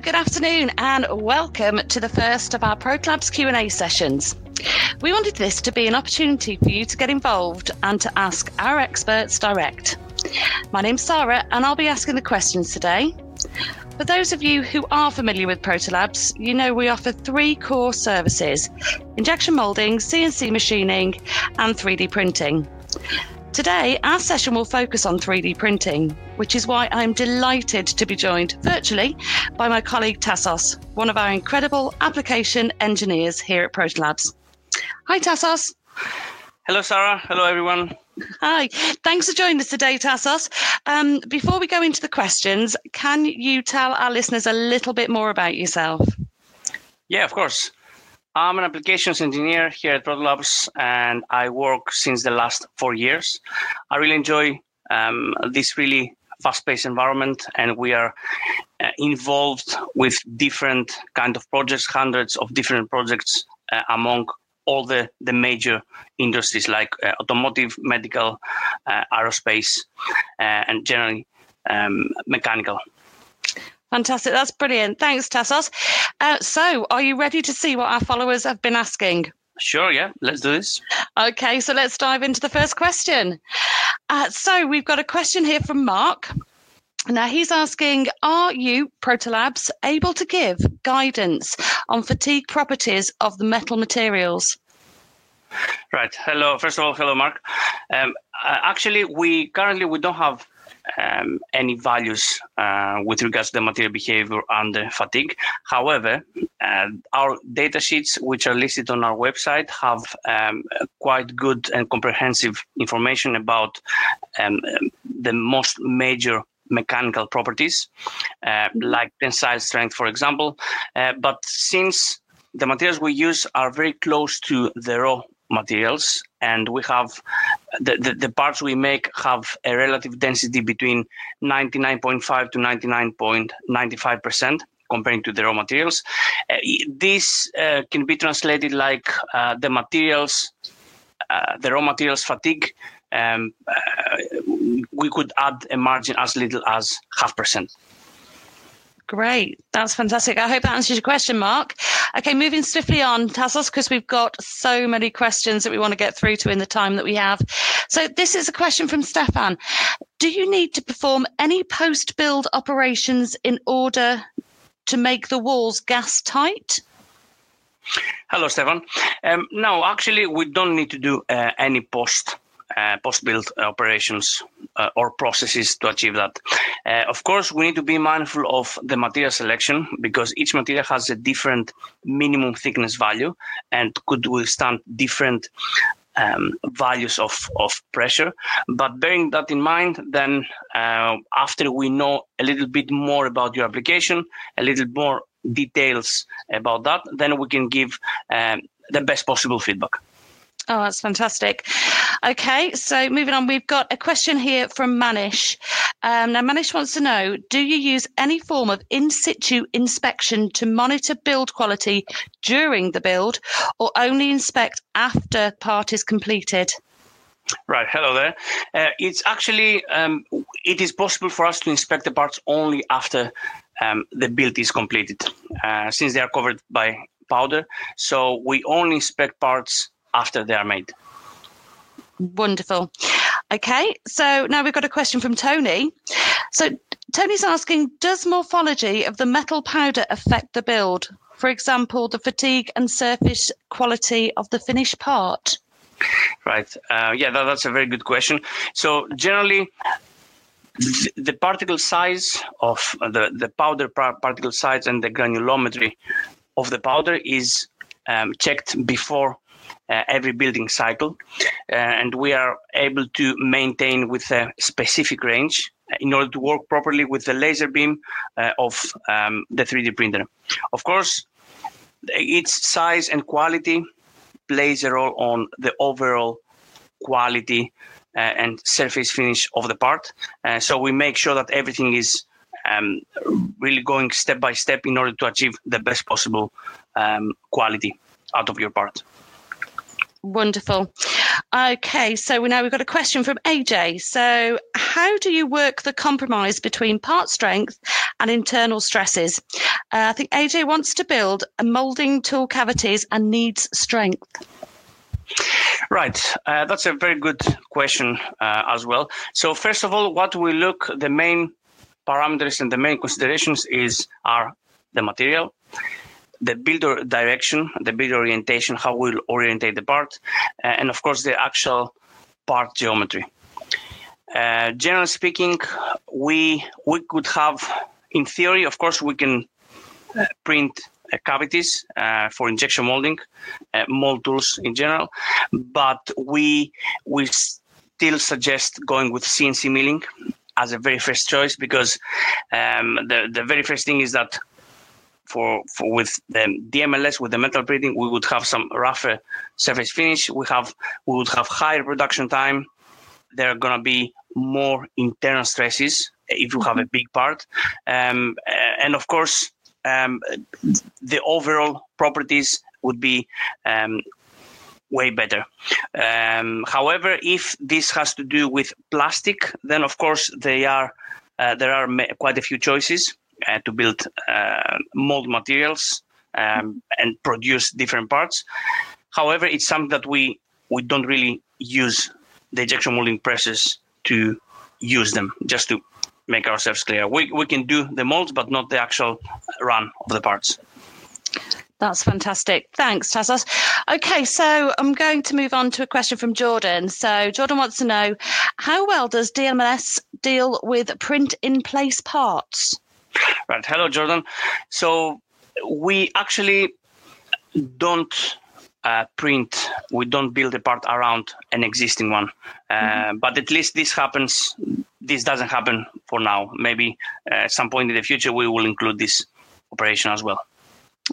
Good afternoon, and welcome to the first of our Protolabs Q&A sessions. We wanted this to be an opportunity for you to get involved and to ask our experts direct. My name's Sarah, and I'll be asking the questions today. For those of you who are familiar with Protolabs, you know we offer three core services injection moulding, CNC machining, and 3D printing. Today, our session will focus on 3D printing, which is why I'm delighted to be joined virtually by my colleague Tassos, one of our incredible application engineers here at Protolabs. Hi, Tassos. Hello, Sarah. Hello, everyone. Hi. Thanks for joining us today, Tassos. Um, before we go into the questions, can you tell our listeners a little bit more about yourself? Yeah, of course. I'm an applications engineer here at Protolabs, and I work since the last four years. I really enjoy um, this really fast-paced environment, and we are uh, involved with different kind of projects, hundreds of different projects uh, among all the, the major industries like uh, automotive, medical, uh, aerospace, uh, and generally um, mechanical. Fantastic. That's brilliant. Thanks, Tassos. Uh, so, are you ready to see what our followers have been asking? Sure, yeah, let's do this. Okay, so let's dive into the first question. Uh, so, we've got a question here from Mark. Now, he's asking Are you, Protolabs, able to give guidance on fatigue properties of the metal materials? Right. Hello. First of all, hello, Mark. Um, uh, actually, we currently we don't have um, any values uh, with regards to the material behavior under fatigue. However, uh, our data sheets, which are listed on our website, have um, quite good and comprehensive information about um, the most major mechanical properties, uh, mm-hmm. like tensile strength, for example. Uh, but since the materials we use are very close to the raw materials and we have the, the, the, parts we make have a relative density between 99.5 to 99.95 percent comparing to the raw materials. Uh, this uh, can be translated like uh, the materials uh, the raw materials fatigue um, uh, we could add a margin as little as half percent Great. That's fantastic. I hope that answers your question, Mark. Okay, moving swiftly on, Tassos, because we've got so many questions that we want to get through to in the time that we have. So this is a question from Stefan. Do you need to perform any post-build operations in order to make the walls gas tight? Hello, Stefan. Um, no, actually, we don't need to do uh, any post uh, post-build operations uh, or processes to achieve that. Uh, of course, we need to be mindful of the material selection because each material has a different minimum thickness value and could withstand different um, values of, of pressure. But bearing that in mind, then uh, after we know a little bit more about your application, a little more details about that, then we can give um, the best possible feedback. Oh, that's fantastic. Okay, so moving on, we've got a question here from Manish. Um, now, Manish wants to know Do you use any form of in situ inspection to monitor build quality during the build or only inspect after part is completed? Right. Hello there. Uh, it's actually um, it is possible for us to inspect the parts only after um, the build is completed, uh, since they are covered by powder. So we only inspect parts after they are made. Wonderful. Okay, so now we've got a question from Tony. So Tony's asking Does morphology of the metal powder affect the build? For example, the fatigue and surface quality of the finished part? Right. Uh, yeah, that, that's a very good question. So, generally, the particle size of the, the powder particle size and the granulometry of the powder is um, checked before every building cycle. Uh, and we are able to maintain with a specific range in order to work properly with the laser beam uh, of um, the 3D printer. Of course, its size and quality plays a role on the overall quality uh, and surface finish of the part. Uh, so we make sure that everything is um, really going step by step in order to achieve the best possible um, quality out of your part. Wonderful. Okay, so now we've got a question from AJ. So, how do you work the compromise between part strength and internal stresses. Uh, I think AJ wants to build a molding tool cavities and needs strength. Right, uh, that's a very good question uh, as well. So first of all, what we look the main parameters and the main considerations is are the material, the builder direction, the build orientation, how we'll orientate the part, uh, and of course the actual part geometry. Uh, generally speaking, we we could have, in theory, of course, we can uh, print uh, cavities uh, for injection molding, uh, mold tools in general, but we we still suggest going with CNC milling as a very first choice because um, the the very first thing is that for, for with the DMLS with the metal printing we would have some rougher surface finish. We have we would have higher production time. There are gonna be more internal stresses if you have a big part, um, and of course um, the overall properties would be um, way better. Um, however, if this has to do with plastic, then of course they are uh, there are quite a few choices uh, to build uh, mold materials um, and produce different parts. However, it's something that we we don't really use the injection molding presses to use them. Just to make ourselves clear, we we can do the molds, but not the actual run of the parts. That's fantastic. Thanks, Tassos. Okay, so I'm going to move on to a question from Jordan. So, Jordan wants to know how well does DMLS deal with print in place parts? Right. Hello, Jordan. So, we actually don't uh, print, we don't build a part around an existing one. Uh, mm-hmm. But at least this happens, this doesn't happen for now. Maybe uh, at some point in the future, we will include this operation as well.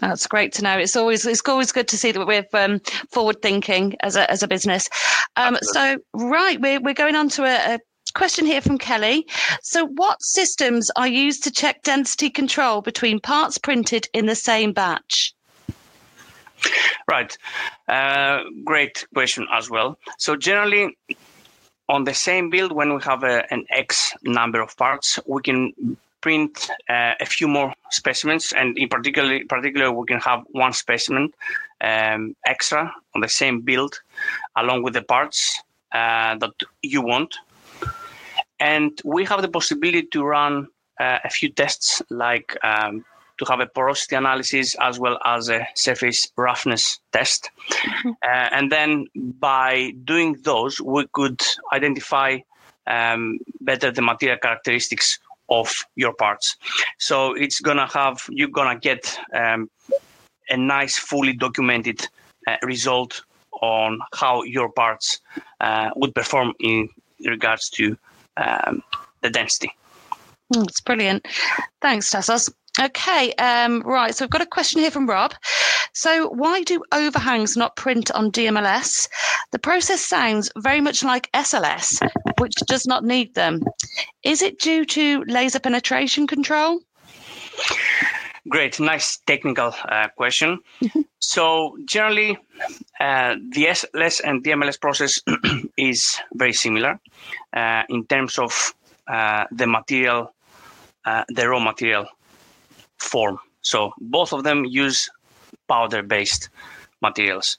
That's great to know. It's always it's always good to see that we're um, forward thinking as a as a business. Um, so right, we're we're going on to a, a question here from Kelly. So, what systems are used to check density control between parts printed in the same batch? Right. Uh, great question as well. So, generally, on the same build, when we have a, an X number of parts, we can print uh, a few more specimens, and in particular, particular we can have one specimen um, extra on the same build, along with the parts uh, that you want. And we have the possibility to run uh, a few tests, like um, to have a porosity analysis as well as a surface roughness test. Mm-hmm. Uh, and then by doing those, we could identify um, better the material characteristics of your parts. So it's gonna have you're gonna get um, a nice, fully documented uh, result on how your parts uh, would perform in regards to um, the density. It's brilliant. Thanks, Tassos. Okay, um, right. So we've got a question here from Rob. So, why do overhangs not print on DMLS? The process sounds very much like SLS, which does not need them. Is it due to laser penetration control? Great, nice technical uh, question. Mm-hmm. So, generally, uh, the SLS and DMLS process is very similar uh, in terms of uh, the material, uh, the raw material form. So both of them use powder-based materials.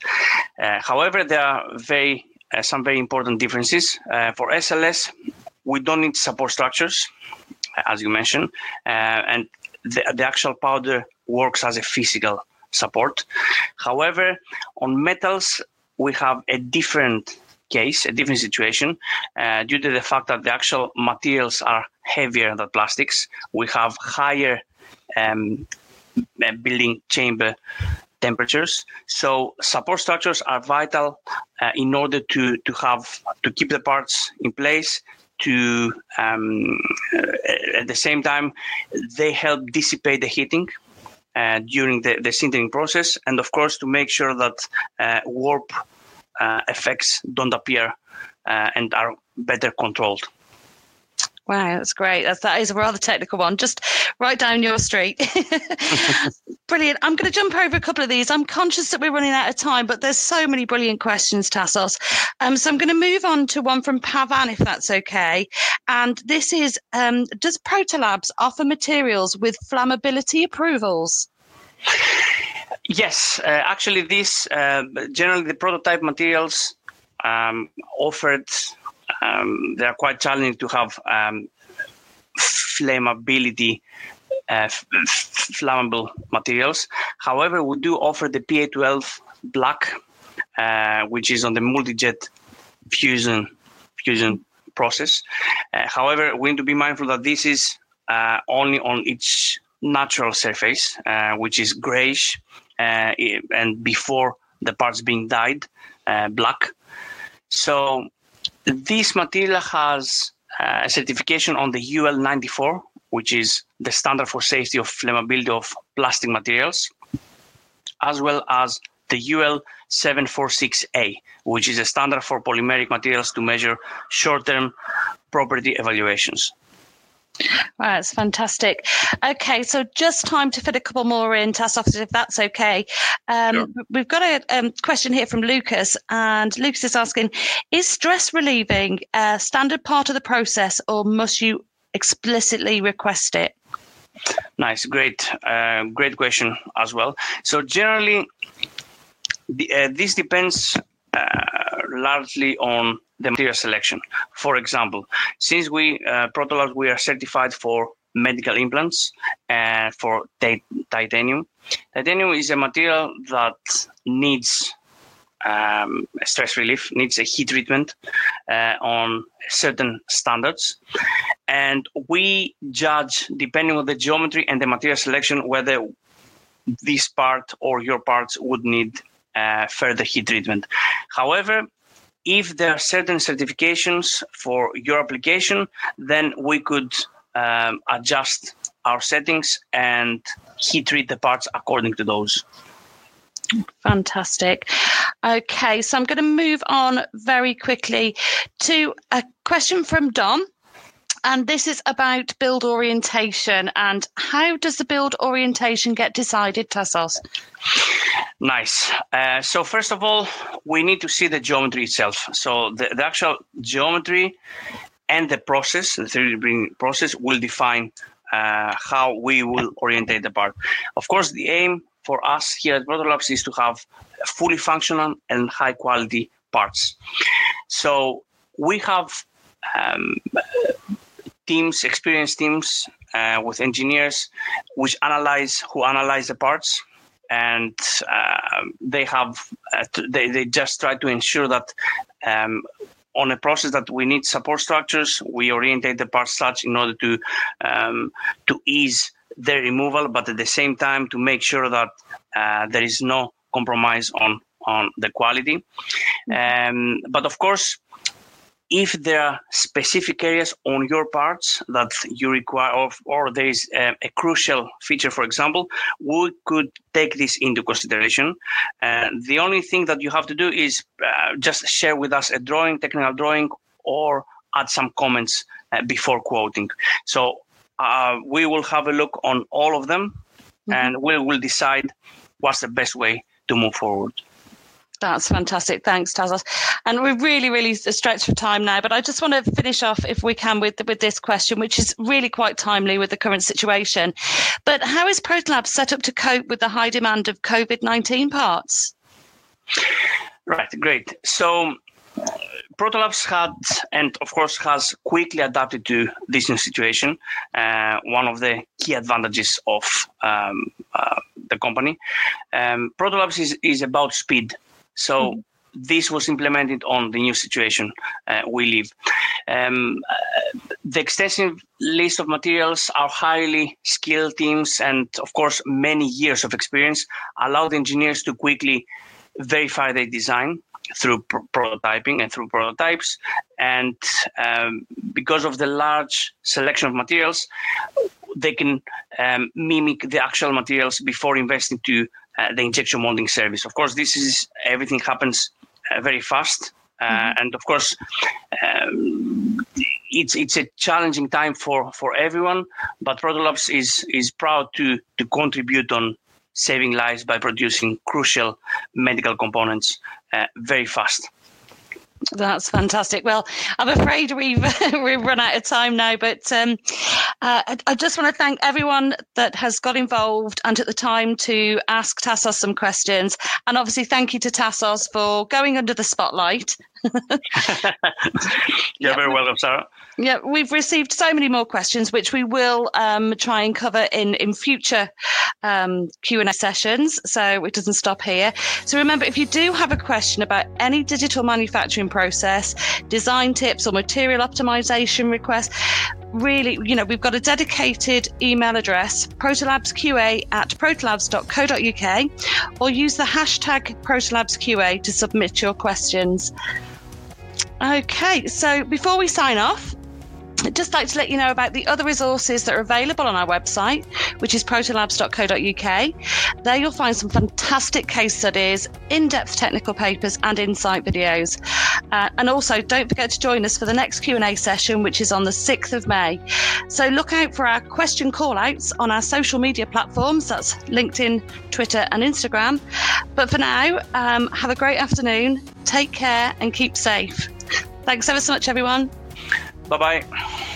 Uh, however, there are very uh, some very important differences. Uh, for SLS, we don't need support structures, as you mentioned, uh, and the, the actual powder works as a physical support. However, on metals, we have a different case, a different situation, uh, due to the fact that the actual materials are heavier than plastics. We have higher um, building chamber temperatures. So support structures are vital uh, in order to to have to keep the parts in place. To um, uh, at the same time, they help dissipate the heating uh, during the, the sintering process, and of course to make sure that uh, warp uh, effects don't appear uh, and are better controlled. Wow, that's great. That's, that is a rather technical one. Just right down your street. brilliant. I'm going to jump over a couple of these. I'm conscious that we're running out of time, but there's so many brilliant questions, Tassos. Um, so I'm going to move on to one from Pavan, if that's okay. And this is um, Does Protolabs offer materials with flammability approvals? Yes, uh, actually, this uh, generally the prototype materials um, offered um, they are quite challenging to have um, flammability, uh, f- flammable materials. However, we do offer the PA12 black, uh, which is on the multi-jet fusion fusion process. Uh, however, we need to be mindful that this is uh, only on each natural surface, uh, which is grayish, uh, and before the parts being dyed black. So this material has uh, a certification on the UL 94, which is the standard for safety of flammability of plastic materials, as well as the UL 746A, which is a standard for polymeric materials to measure short term property evaluations. Right, that's fantastic. Okay, so just time to fit a couple more in, Tassos, if that's okay. Um, sure. We've got a um, question here from Lucas, and Lucas is asking Is stress relieving a standard part of the process, or must you explicitly request it? Nice, great, uh, great question as well. So, generally, the, uh, this depends uh, largely on the material selection. For example, since we uh, Protolabs we are certified for medical implants and for titanium. Titanium is a material that needs um, stress relief, needs a heat treatment uh, on certain standards. And we judge, depending on the geometry and the material selection, whether this part or your parts would need uh, further heat treatment. However, if there are certain certifications for your application, then we could um, adjust our settings and heat treat the parts according to those. Fantastic. Okay, so I'm going to move on very quickly to a question from Don. And this is about build orientation and how does the build orientation get decided, Tassos? Nice. Uh, so first of all, we need to see the geometry itself. So the, the actual geometry and the process, the 3D printing process, will define uh, how we will orientate the part. Of course, the aim for us here at Protolabs is to have fully functional and high quality parts. So we have um, teams, experienced teams uh, with engineers, which analyze who analyze the parts, and uh, they have uh, they they just try to ensure that. Um, on a process that we need support structures, we orientate the parts such in order to um, to ease their removal, but at the same time to make sure that uh, there is no compromise on on the quality. Mm-hmm. Um, but of course, if there are specific areas on your parts that you require, or, or there is a, a, crucial feature, for example, we could take this into consideration. Uh, the only thing that you have to do is uh, just share with us a drawing, technical drawing, or add some comments uh, before quoting. So uh, we will have a look on all of them, mm-hmm. and we will decide what's the best way to move forward. That's fantastic. Thanks, Tassos. And we're really, really stretched for time now, but I just want to finish off, if we can, with with this question, which is really quite timely with the current situation. But how is Protolabs set up to cope with the high demand of COVID nineteen parts? Right. Great. So. Protolabs had, and of course, has quickly adapted to this new situation. Uh, one of the key advantages of um, uh, the company. Um, Protolabs is, is about speed. So mm-hmm. this was implemented on the new situation uh, we live. Um, uh, the extensive list of materials, our highly skilled teams, and of course many years of experience allow the engineers to quickly verify their design through prototyping and through prototypes. And um, because of the large selection of materials, they can um, mimic the actual materials before investing to uh, the injection molding service. Of course, this is everything happens uh, very fast, uh, mm-hmm. and of course, um, it's it's a challenging time for for everyone. But Protolabs is is proud to to contribute on saving lives by producing crucial medical components uh, very fast. That's fantastic. Well, I'm afraid we've we've run out of time now, but um, uh, I, I, just want to thank everyone that has got involved and took the time to ask Tassos some questions, and obviously thank you to Tassos for going under the spotlight. You're very welcome, Sarah. Yeah, we've received so many more questions, which we will um, try and cover in in future um, Q and A sessions. So it doesn't stop here. So remember, if you do have a question about any digital manufacturing process, design tips, or material optimization requests, really, you know, we've got a dedicated email address, protolabsqa at protolabs.co.uk, or use the hashtag protolabsqa to submit your questions. Okay, so before we sign off, I'd just like to let you know about the other resources that are available on our website, which is protolabs.co.uk. There you'll find some fantastic case studies, in-depth technical papers, and insight videos. Uh, and also, don't forget to join us for the next Q&A session, which is on the 6th of May. So look out for our question call-outs on our social media platforms. That's LinkedIn, Twitter, and Instagram. But for now, um, have a great afternoon. Take care and keep safe. Thanks ever so much, everyone. Bye bye.